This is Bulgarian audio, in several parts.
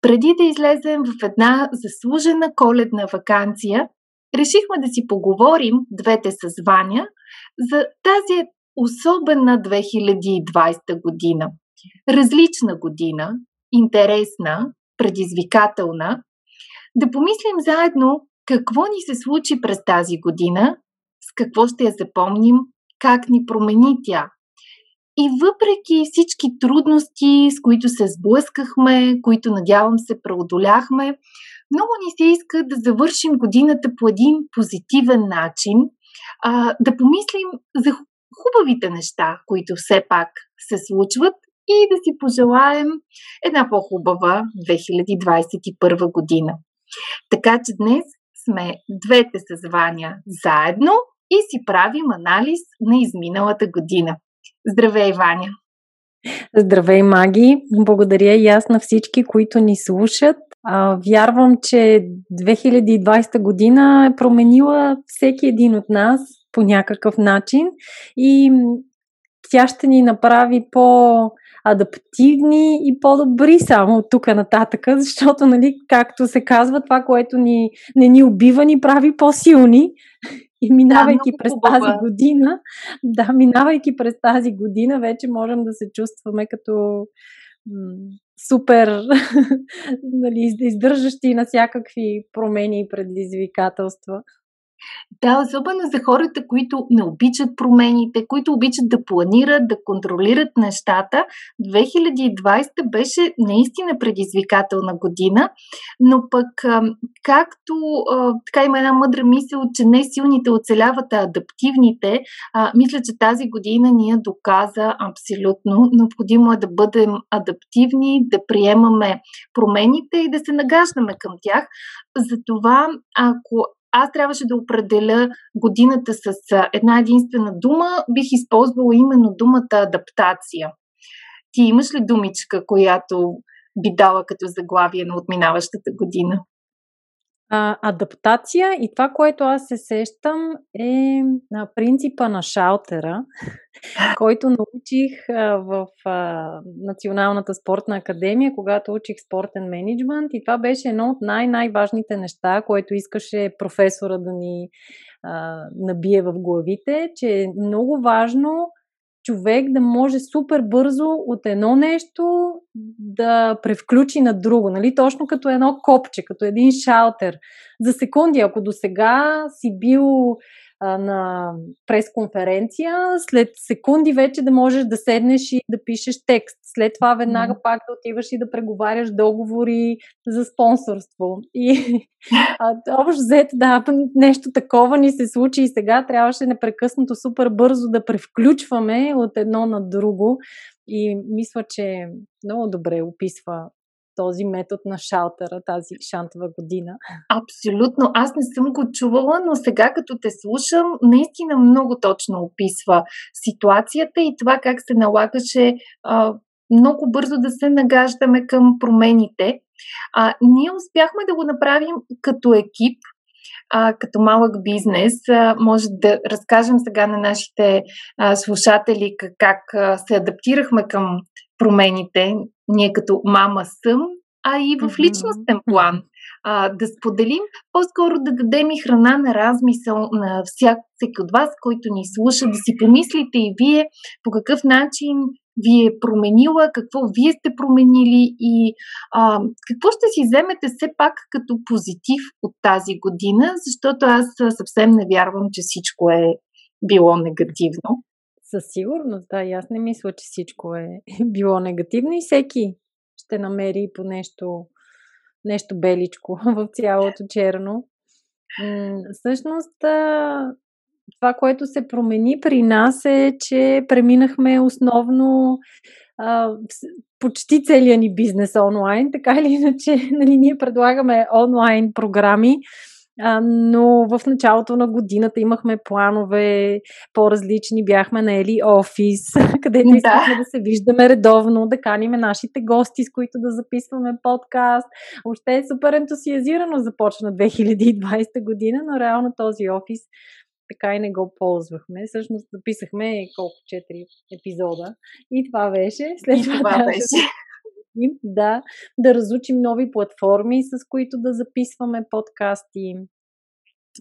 Преди да излезем в една заслужена коледна вакансия, решихме да си поговорим, двете с Ваня, за тази особена 2020 година. Различна година, интересна, предизвикателна. Да помислим заедно какво ни се случи през тази година, с какво ще я запомним, как ни промени тя. И въпреки всички трудности, с които се сблъскахме, които надявам се преодоляхме, много ни се иска да завършим годината по един позитивен начин, а, да помислим за хубавите неща, които все пак се случват и да си пожелаем една по-хубава 2021 година. Така че днес сме двете съзвания заедно и си правим анализ на изминалата година. Здравей, Ваня! Здравей, Маги! Благодаря и аз на всички, които ни слушат. А, вярвам, че 2020 година е променила всеки един от нас по някакъв начин и тя ще ни направи по адаптивни и по-добри само от тук нататък, защото, нали, както се казва, това, което ни, не ни убива, ни прави по-силни. И минавайки да, през хубава. тази година, да, минавайки през тази година, вече можем да се чувстваме като м- супер нали, издържащи на всякакви промени и предизвикателства. Да, особено за хората, които не обичат промените, които обичат да планират, да контролират нещата. 2020 беше наистина предизвикателна година, но пък както така има една мъдра мисъл, че не силните оцеляват, а адаптивните, мисля, че тази година ни доказа абсолютно. Необходимо е да бъдем адаптивни, да приемаме промените и да се нагаждаме към тях. Затова, ако аз трябваше да определя годината с една единствена дума, бих използвала именно думата адаптация. Ти имаш ли думичка, която би дала като заглавие на отминаващата година? А, адаптация и това, което аз се сещам е на принципа на шалтера, който научих а, в а, Националната спортна академия, когато учих спортен менеджмент. И това беше едно от най-най-важните неща, което искаше професора да ни а, набие в главите, че е много важно човек да може супер бързо от едно нещо да превключи на друго, нали? Точно като едно копче, като един шалтер. За секунди, ако до сега си бил а, на пресконференция, след секунди вече да можеш да седнеш и да пишеш текст. След това веднага mm. пак да отиваш и да преговаряш договори за спонсорство. И а, общо взето, да, нещо такова ни се случи и сега трябваше непрекъснато супер бързо да превключваме от едно на друго. И мисля, че много добре описва този метод на шалтера тази шантова година? Абсолютно. Аз не съм го чувала, но сега като те слушам, наистина много точно описва ситуацията и това как се налагаше а, много бързо да се нагаждаме към промените. А, ние успяхме да го направим като екип, а, като малък бизнес. А, може да разкажем сега на нашите а, слушатели как, как а, се адаптирахме към промените, ние като мама съм, а и в личностен план. А, да споделим, по-скоро да дадем и храна на размисъл на всяк, всеки от вас, който ни слуша, да си помислите и вие по какъв начин ви е променила, какво вие сте променили и а, какво ще си вземете все пак като позитив от тази година, защото аз съвсем не вярвам, че всичко е било негативно. Със сигурност, да. И аз не мисля, че всичко е било негативно и всеки ще намери по нещо, нещо беличко в цялото черно. Всъщност, това, което се промени при нас е, че преминахме основно почти целият ни бизнес онлайн, така или иначе, нали, ние предлагаме онлайн програми, а, но в началото на годината имахме планове по-различни, бяхме наели офис, където искахме да. да се виждаме редовно, да каниме нашите гости, с които да записваме подкаст. Още е супер ентусиазирано започна 2020 година, но реално този офис така и не го ползвахме. Всъщност записахме колко 4 епизода и това беше. След и това, това беше. Да, да разучим нови платформи, с които да записваме подкасти,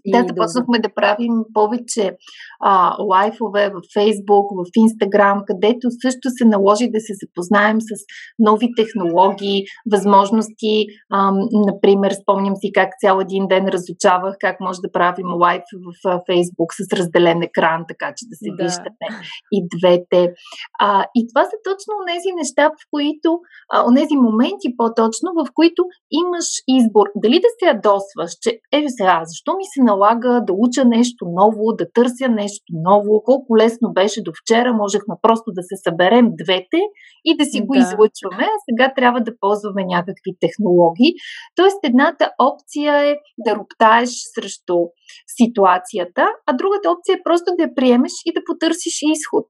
да, започнахме да правим повече а, лайфове в Фейсбук, в Инстаграм, където също се наложи да се запознаем с нови технологии, възможности. А, например, спомням си как цял един ден разучавах как може да правим лайф в Фейсбук с разделен екран, така че да се да. виждаме и двете. А, и това са точно тези неща, в които, тези моменти по-точно, в които имаш избор. Дали да се ядосваш, че е сега, защо ми се налага да уча нещо ново, да търся нещо ново. Колко лесно беше до вчера, можехме просто да се съберем двете и да си да. го излъчваме, а сега трябва да ползваме някакви технологии. Тоест, едната опция е да роптаеш срещу ситуацията, а другата опция е просто да я приемеш и да потърсиш изход.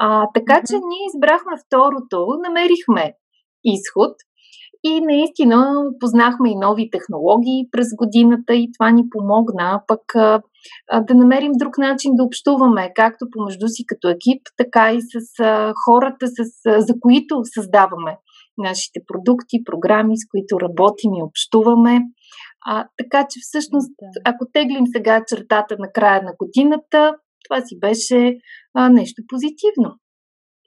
А, така че ние избрахме второто, намерихме изход и наистина познахме и нови технологии през годината и това ни помогна пък а, да намерим друг начин да общуваме, както помежду си като екип, така и с а, хората, с, а, за които създаваме нашите продукти, програми, с които работим и общуваме. А, така че всъщност, ако теглим сега чертата на края на годината, това си беше а, нещо позитивно.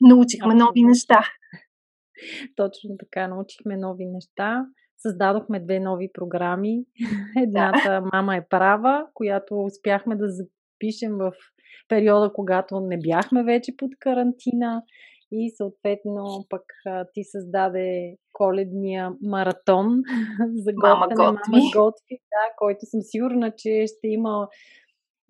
Научихме нови неща. Точно така, научихме нови неща. Създадохме две нови програми. Едната Мама е права, която успяхме да запишем в периода, когато не бяхме вече под карантина. И съответно пък ти създаде коледния маратон за готвене. Мама готви. Мама готви, да, който съм сигурна, че ще има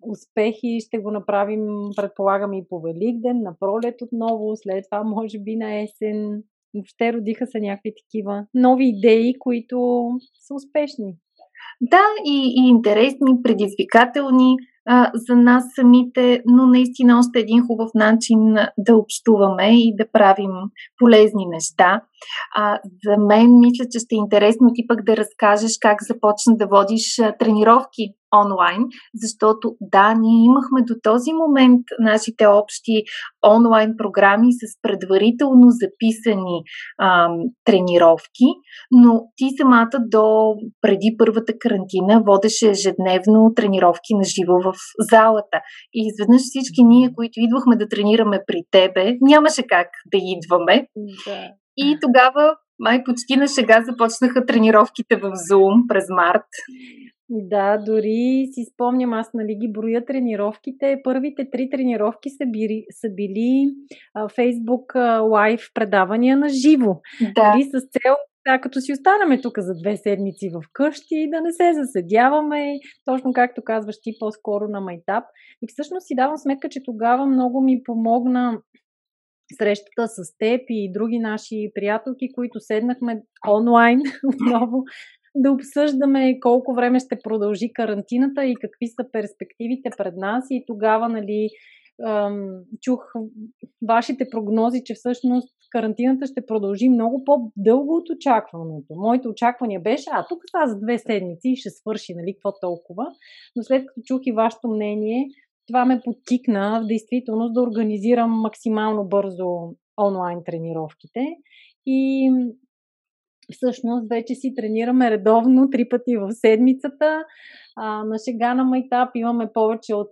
успехи. Ще го направим, предполагам, и по Великден, на пролет отново, след това може би на есен въобще родиха се някакви такива нови идеи, които са успешни. Да, и, и интересни, предизвикателни а, за нас самите, но наистина още един хубав начин да общуваме и да правим полезни неща. А, за мен мисля, че ще е интересно ти пък да разкажеш как започна да водиш а, тренировки онлайн, защото да, ние имахме до този момент нашите общи онлайн програми с предварително записани ам, тренировки, но ти самата до преди първата карантина водеше ежедневно тренировки на живо в залата. И изведнъж всички ние, които идвахме да тренираме при тебе, нямаше как да идваме. Да. И тогава май почти на шега започнаха тренировките в Zoom през март. Да, дори си спомням, аз нали ги броя тренировките. Първите три тренировки са били, са били а, Facebook лайв предавания на живо. Да. Нали, с цел да, като си останаме тук за две седмици в къщи, да не се заседяваме, точно както казваш ти по-скоро на майтап. И всъщност си давам сметка, че тогава много ми помогна срещата с теб и други наши приятелки, които седнахме онлайн отново да обсъждаме колко време ще продължи карантината и какви са перспективите пред нас. И тогава, нали, чух вашите прогнози, че всъщност карантината ще продължи много по-дълго от очакваното. Моите очаквания беше, а тук са за две седмици ще свърши, нали, какво толкова. Но след като чух и вашето мнение, това ме подтикна в действителност да организирам максимално бързо онлайн тренировките. И всъщност вече си тренираме редовно, три пъти в седмицата. А, на шега на майтап имаме повече от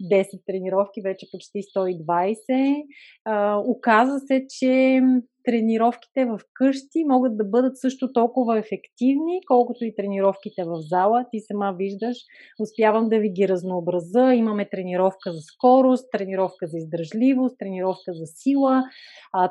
110 тренировки, вече почти 120. А, оказа се, че тренировките в къщи могат да бъдат също толкова ефективни, колкото и тренировките в зала. Ти сама виждаш, успявам да ви ги разнообраза. Имаме тренировка за скорост, тренировка за издържливост, тренировка за сила,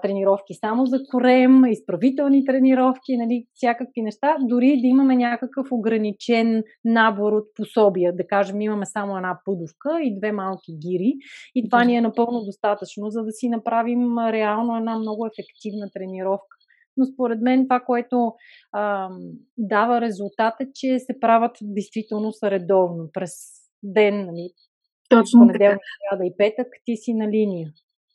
тренировки само за корем, изправителни тренировки, нали, всякакви неща. Дори да имаме някакъв ограничен набор от пособия. Да кажем, имаме само една пудовка и две малки гири. И това ни е напълно достатъчно, за да си направим реално една много ефективна тренировка. Но според мен това, което а, дава резултат е, че се правят действително са редовно през ден, нали, Точно понеделник, сряда и петък, ти си на линия.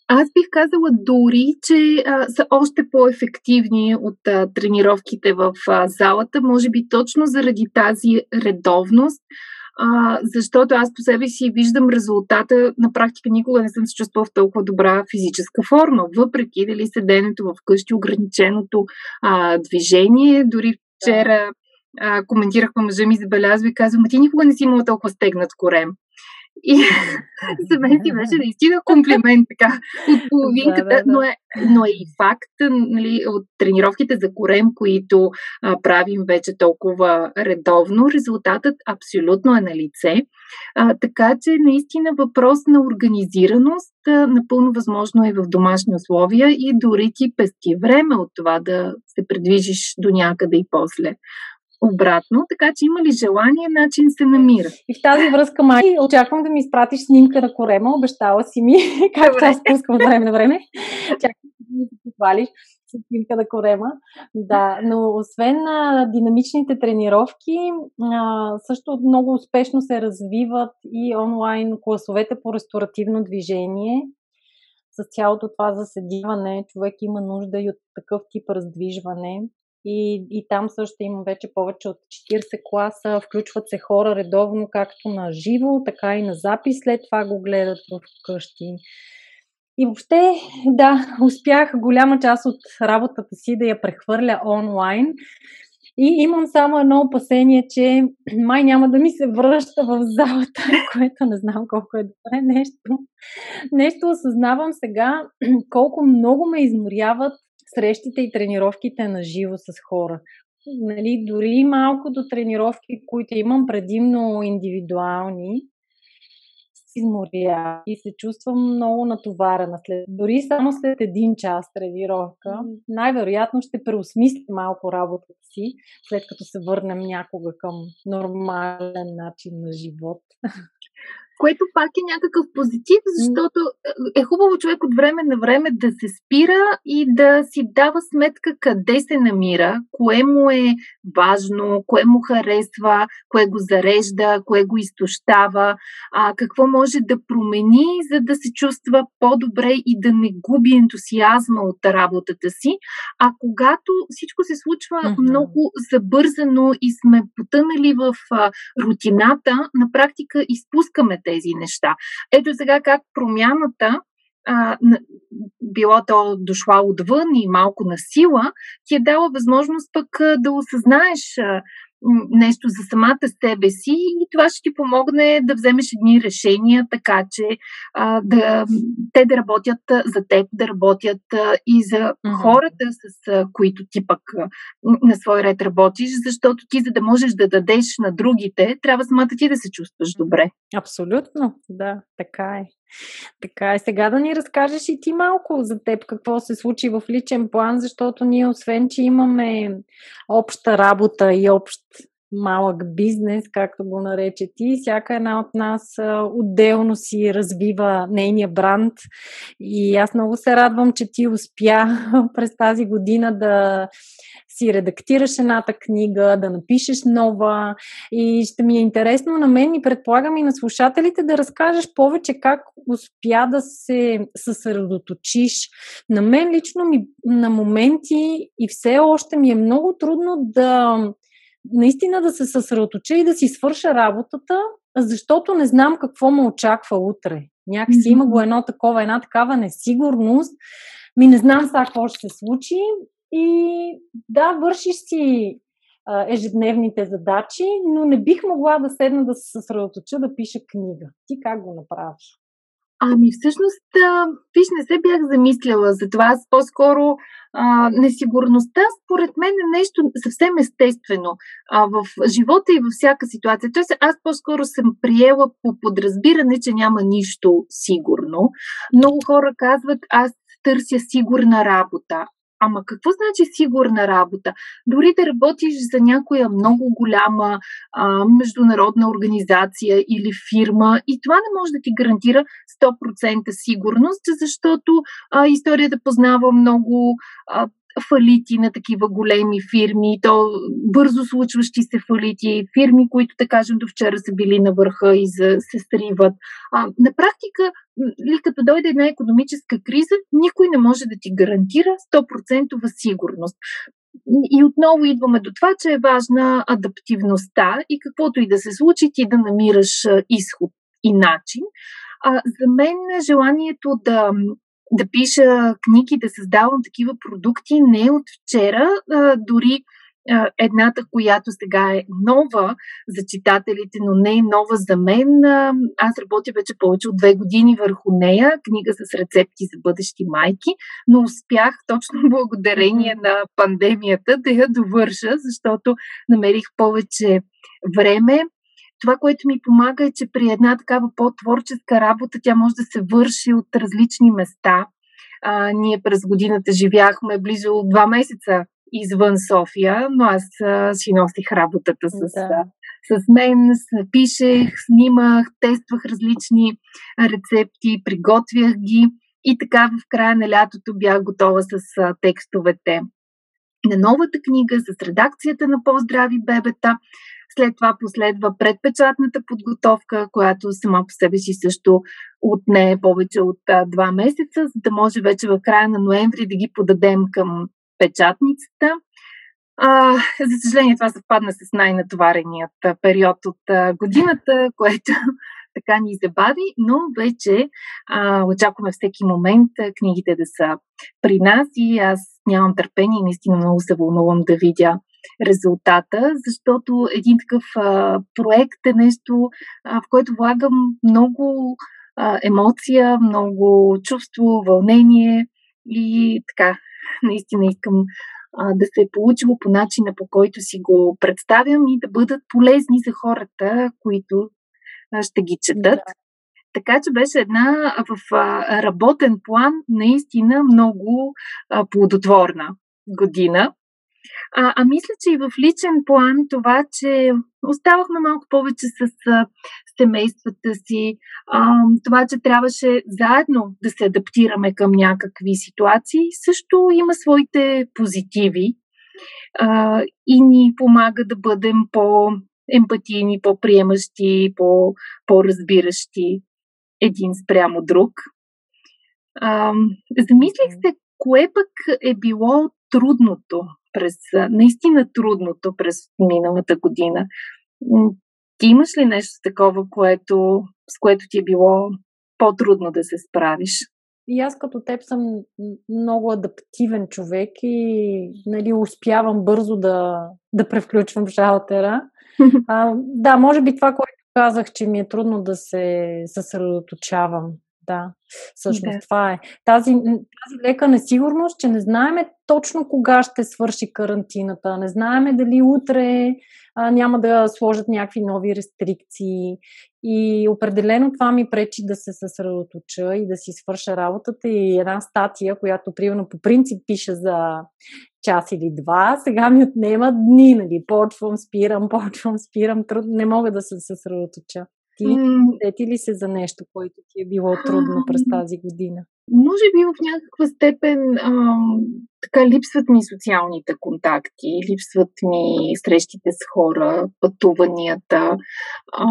Аз бих казала дори, че а, са още по-ефективни от а, тренировките в а, залата, може би точно заради тази редовност, а, защото аз по себе си виждам резултата. На практика никога не съм се чувствала в толкова добра физическа форма, въпреки дали седенето в къщи, ограниченото а, движение. Дори вчера а, коментирахме мъжа ми, забелязва и казвам, ти никога не си имала толкова стегнат корем. И за мен си беше наистина комплимент така от половинката, да, да, да. Но, е, но е и факт нали, от тренировките за корем, които а, правим вече толкова редовно, резултатът абсолютно е на лице. А, така че наистина въпрос на организираност а, напълно възможно е в домашни условия и дори ти пести време от това да се предвижиш до някъде и после обратно, така че има ли желание, начин се намира. И в тази връзка, Май, очаквам да ми изпратиш снимка на корема, обещала си ми, както аз пускам време на време. Чакам да ми се похвалиш снимка на корема. Да, но освен на динамичните тренировки, също много успешно се развиват и онлайн класовете по ресторативно движение. С цялото това заседиване, човек има нужда и от такъв тип раздвижване. И, и там също има вече повече от 40 класа. Включват се хора редовно, както на живо, така и на запис. След това го гледат в къщи. И въобще, да, успях голяма част от работата си да я прехвърля онлайн. И имам само едно опасение, че май няма да ми се връща в залата, което не знам колко е добре нещо. Нещо осъзнавам сега, колко много ме изморяват срещите и тренировките на живо с хора. Нали, дори малкото тренировки, които имам предимно индивидуални, изморя и се чувствам много натоварена. След, дори само след един час тренировка, най-вероятно ще преосмисля малко работата си, след като се върнем някога към нормален начин на живот. което пак е някакъв позитив, защото е хубаво човек от време на време да се спира и да си дава сметка къде се намира, кое му е важно, кое му харесва, кое го зарежда, кое го изтощава, а, какво може да промени, за да се чувства по-добре и да не губи ентусиазма от работата си. А когато всичко се случва много забързано и сме потънали в рутината, на практика изпускаме тези неща. Ето сега как промяната а, било то дошла отвън и малко на сила, ти е дала възможност пък да осъзнаеш нещо за самата себе си и това ще ти помогне да вземеш едни решения, така че а, да, те да работят за теб, да работят а, и за mm-hmm. хората, с а, които ти пък а, на свой ред работиш, защото ти, за да можеш да дадеш на другите, трябва самата ти да се чувстваш добре. Абсолютно, да, така е. Така е. Сега да ни разкажеш и ти малко за теб какво се случи в личен план, защото ние освен, че имаме обща работа и общ малък бизнес, както го нарече ти. Всяка една от нас отделно си развива нейния бранд и аз много се радвам, че ти успя през тази година да си редактираш едната книга, да напишеш нова и ще ми е интересно на мен и предполагам и на слушателите да разкажеш повече как успя да се съсредоточиш. На мен лично ми на моменти и все още ми е много трудно да наистина да се съсредоточа и да си свърша работата, защото не знам какво ме очаква утре. Някакси има го едно такова, една такава несигурност. Ми не знам сега какво ще се случи. И да, вършиш си а, ежедневните задачи, но не бих могла да седна да се съсредоточа да пиша книга. Ти как го направиш? Ами всъщност, виж, не се бях замисляла за това. По-скоро а, несигурността, според мен, е нещо съвсем естествено а, в живота и във всяка ситуация. Тоест, аз по-скоро съм приела по подразбиране, че няма нищо сигурно. Много хора казват, аз търся сигурна работа. Ама какво значи сигурна работа? Дори да работиш за някоя много голяма а, международна организация или фирма и това не може да ти гарантира 100% сигурност, защото а, историята познава много а, фалити на такива големи фирми, то бързо случващи се фалити, фирми, които, да кажем, до вчера са били на върха и за, се сриват. А, на практика, ли като дойде една економическа криза, никой не може да ти гарантира 100% сигурност. И отново идваме до това, че е важна адаптивността и каквото и да се случи, ти да намираш изход и начин. А, за мен желанието да да пиша книги, да създавам такива продукти не от вчера, а, дори а, едната, която сега е нова за читателите, но не е нова за мен. А, аз работя вече повече от две години върху нея, книга с рецепти за бъдещи майки, но успях точно благодарение на пандемията да я довърша, защото намерих повече време, това, което ми помага е, че при една такава по-творческа работа тя може да се върши от различни места. А, ние през годината живяхме близо два месеца извън София, но аз а, си носих работата с, да. с мен, с, пишех, снимах, тествах различни рецепти, приготвях ги и така в края на лятото бях готова с а, текстовете на новата книга, с редакцията на по-здрави бебета. След това последва предпечатната подготовка, която сама по себе си също отне повече от а, два месеца, за да може вече в края на ноември да ги подадем към печатницата. А, за съжаление, това съвпадна с най-натовареният период от а, годината, което така ни забави, но вече а, очакваме всеки момент а, книгите да са при нас и аз нямам търпение и наистина много се вълнувам да видя резултата, защото един такъв а, проект е нещо, а, в което влагам много а, емоция, много чувство, вълнение и така, наистина искам а, да се е получило по начина, по който си го представям и да бъдат полезни за хората, които а, ще ги четат. Да. Така че беше една в а, работен план наистина много а, плодотворна година. А, а мисля, че и в личен план това, че оставахме малко повече с а, семействата си, а, това, че трябваше заедно да се адаптираме към някакви ситуации, също има своите позитиви а, и ни помага да бъдем по-емпатийни, по-приемащи, по- по-разбиращи един спрямо друг. А, замислих се, кое пък е било трудното през, наистина трудното през миналата година. Ти имаш ли нещо такова, което, с което ти е било по-трудно да се справиш? И аз като теб съм много адаптивен човек и нали, успявам бързо да, да превключвам шалтера. А, да, може би това, което казах, че ми е трудно да се съсредоточавам да, всъщност да. това е. Тази, тази лека несигурност, че не знаеме точно кога ще свърши карантината, не знаеме дали утре а, няма да сложат някакви нови рестрикции и определено това ми пречи да се съсредоточа и да си свърша работата и една статия, която примерно по принцип пише за час или два, сега ми отнема дни, нали, почвам, спирам, почвам, спирам, трудно, не мога да се съсредоточа. Ти сети ли се за нещо, което ти е било трудно през тази година? Може би в някаква степен а, така липсват ми социалните контакти, липсват ми срещите с хора, пътуванията. А,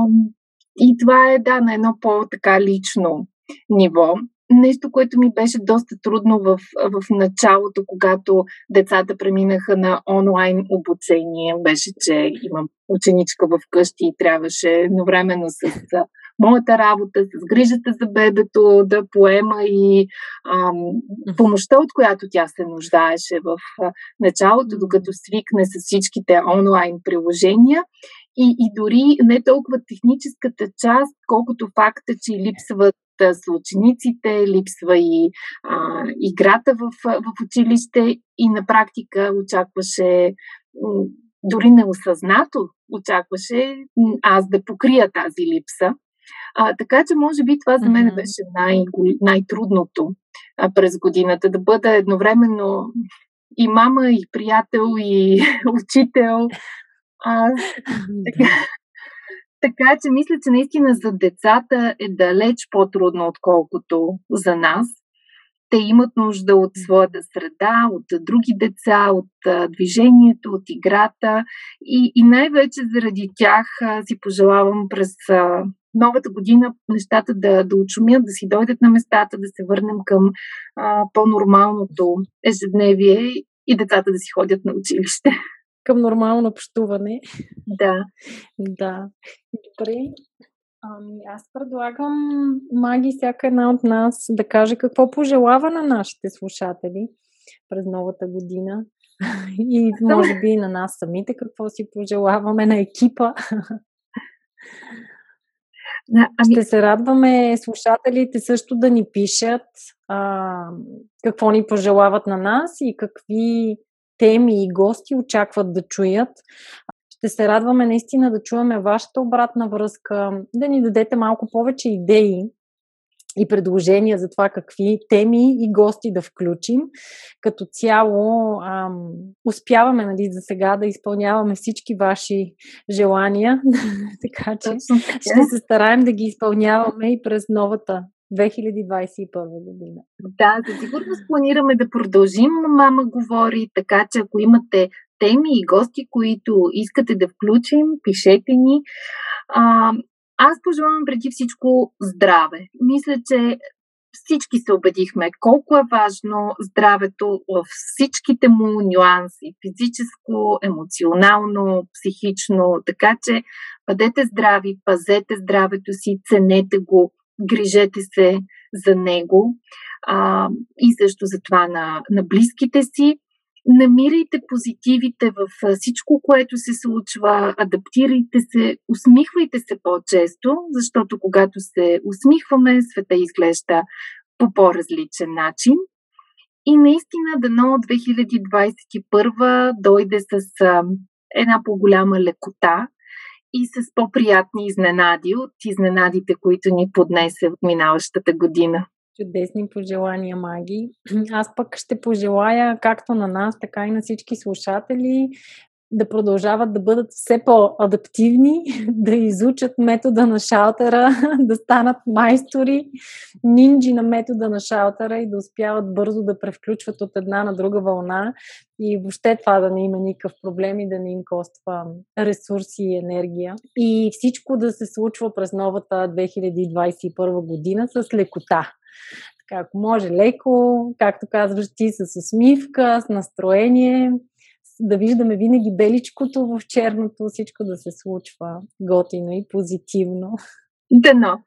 и това е, да, на едно по-така лично ниво. Нещо, което ми беше доста трудно в, в началото, когато децата преминаха на онлайн обучение, беше, че имам ученичка в къщи и трябваше едновременно с моята работа, с грижата за бебето, да поема и ам, помощта, от която тя се нуждаеше в началото, докато свикне с всичките онлайн приложения. И, и дори не толкова техническата част, колкото факта, че липсват с учениците, липсва и а, играта в, в училище и на практика очакваше дори неосъзнато очакваше аз да покрия тази липса. А, така че, може би, това за мен беше най- най-трудното а, през годината да бъда едновременно и мама, и приятел, и учител. А, така, така че мисля, че наистина за децата е далеч по-трудно, отколкото за нас. Те имат нужда от своята среда, от други деца, от движението, от играта и, и най-вече заради тях си пожелавам през новата година нещата да, да очумят, да си дойдат на местата, да се върнем към а, по-нормалното ежедневие и децата да си ходят на училище. Към нормално общуване. Да. Да. Добре. Ами, аз предлагам, Маги, всяка една от нас да каже какво пожелава на нашите слушатели през новата година. И може би на нас самите какво си пожелаваме на екипа. Да, ами... Ще се радваме слушателите също да ни пишат а, какво ни пожелават на нас и какви теми и гости очакват да чуят. Ще се радваме наистина да чуваме вашата обратна връзка, да ни дадете малко повече идеи и предложения за това какви теми и гости да включим. Като цяло ам, успяваме нали, за сега да изпълняваме всички ваши желания, така че ще се стараем да ги изпълняваме и през новата 2021 година. Да, за сигурност планираме да продължим. Мама говори, така че ако имате теми и гости, които искате да включим, пишете ни. А, аз пожелавам преди всичко здраве. Мисля, че всички се убедихме колко е важно здравето в всичките му нюанси физическо, емоционално, психично. Така че бъдете здрави, пазете здравето си, ценете го, грижете се за него а, и също за това на, на близките си. Намирайте позитивите в всичко, което се случва, адаптирайте се, усмихвайте се по-често, защото когато се усмихваме, света изглежда по по-различен начин. И наистина дано 2021 дойде с една по-голяма лекота и с по-приятни изненади от изненадите, които ни поднесе от минаващата година. Чудесни пожелания, Маги. Аз пък ще пожелая както на нас, така и на всички слушатели да продължават да бъдат все по-адаптивни, да изучат метода на шалтера, да станат майстори, нинджи на метода на шалтера и да успяват бързо да превключват от една на друга вълна и въобще това да не има никакъв проблем и да не им коства ресурси и енергия. И всичко да се случва през новата 2021 година с лекота. Така, ако може леко, както казваш ти, с усмивка, с настроение, да виждаме винаги беличкото в черното, всичко да се случва готино и позитивно. Дано!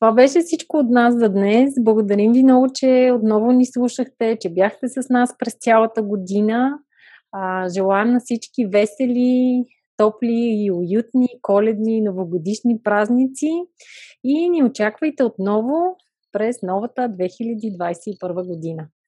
Това беше всичко от нас за днес. Благодарим ви много, че отново ни слушахте, че бяхте с нас през цялата година. А, желаем на всички весели, топли и уютни коледни новогодишни празници и ни очаквайте отново през новата 2021 година.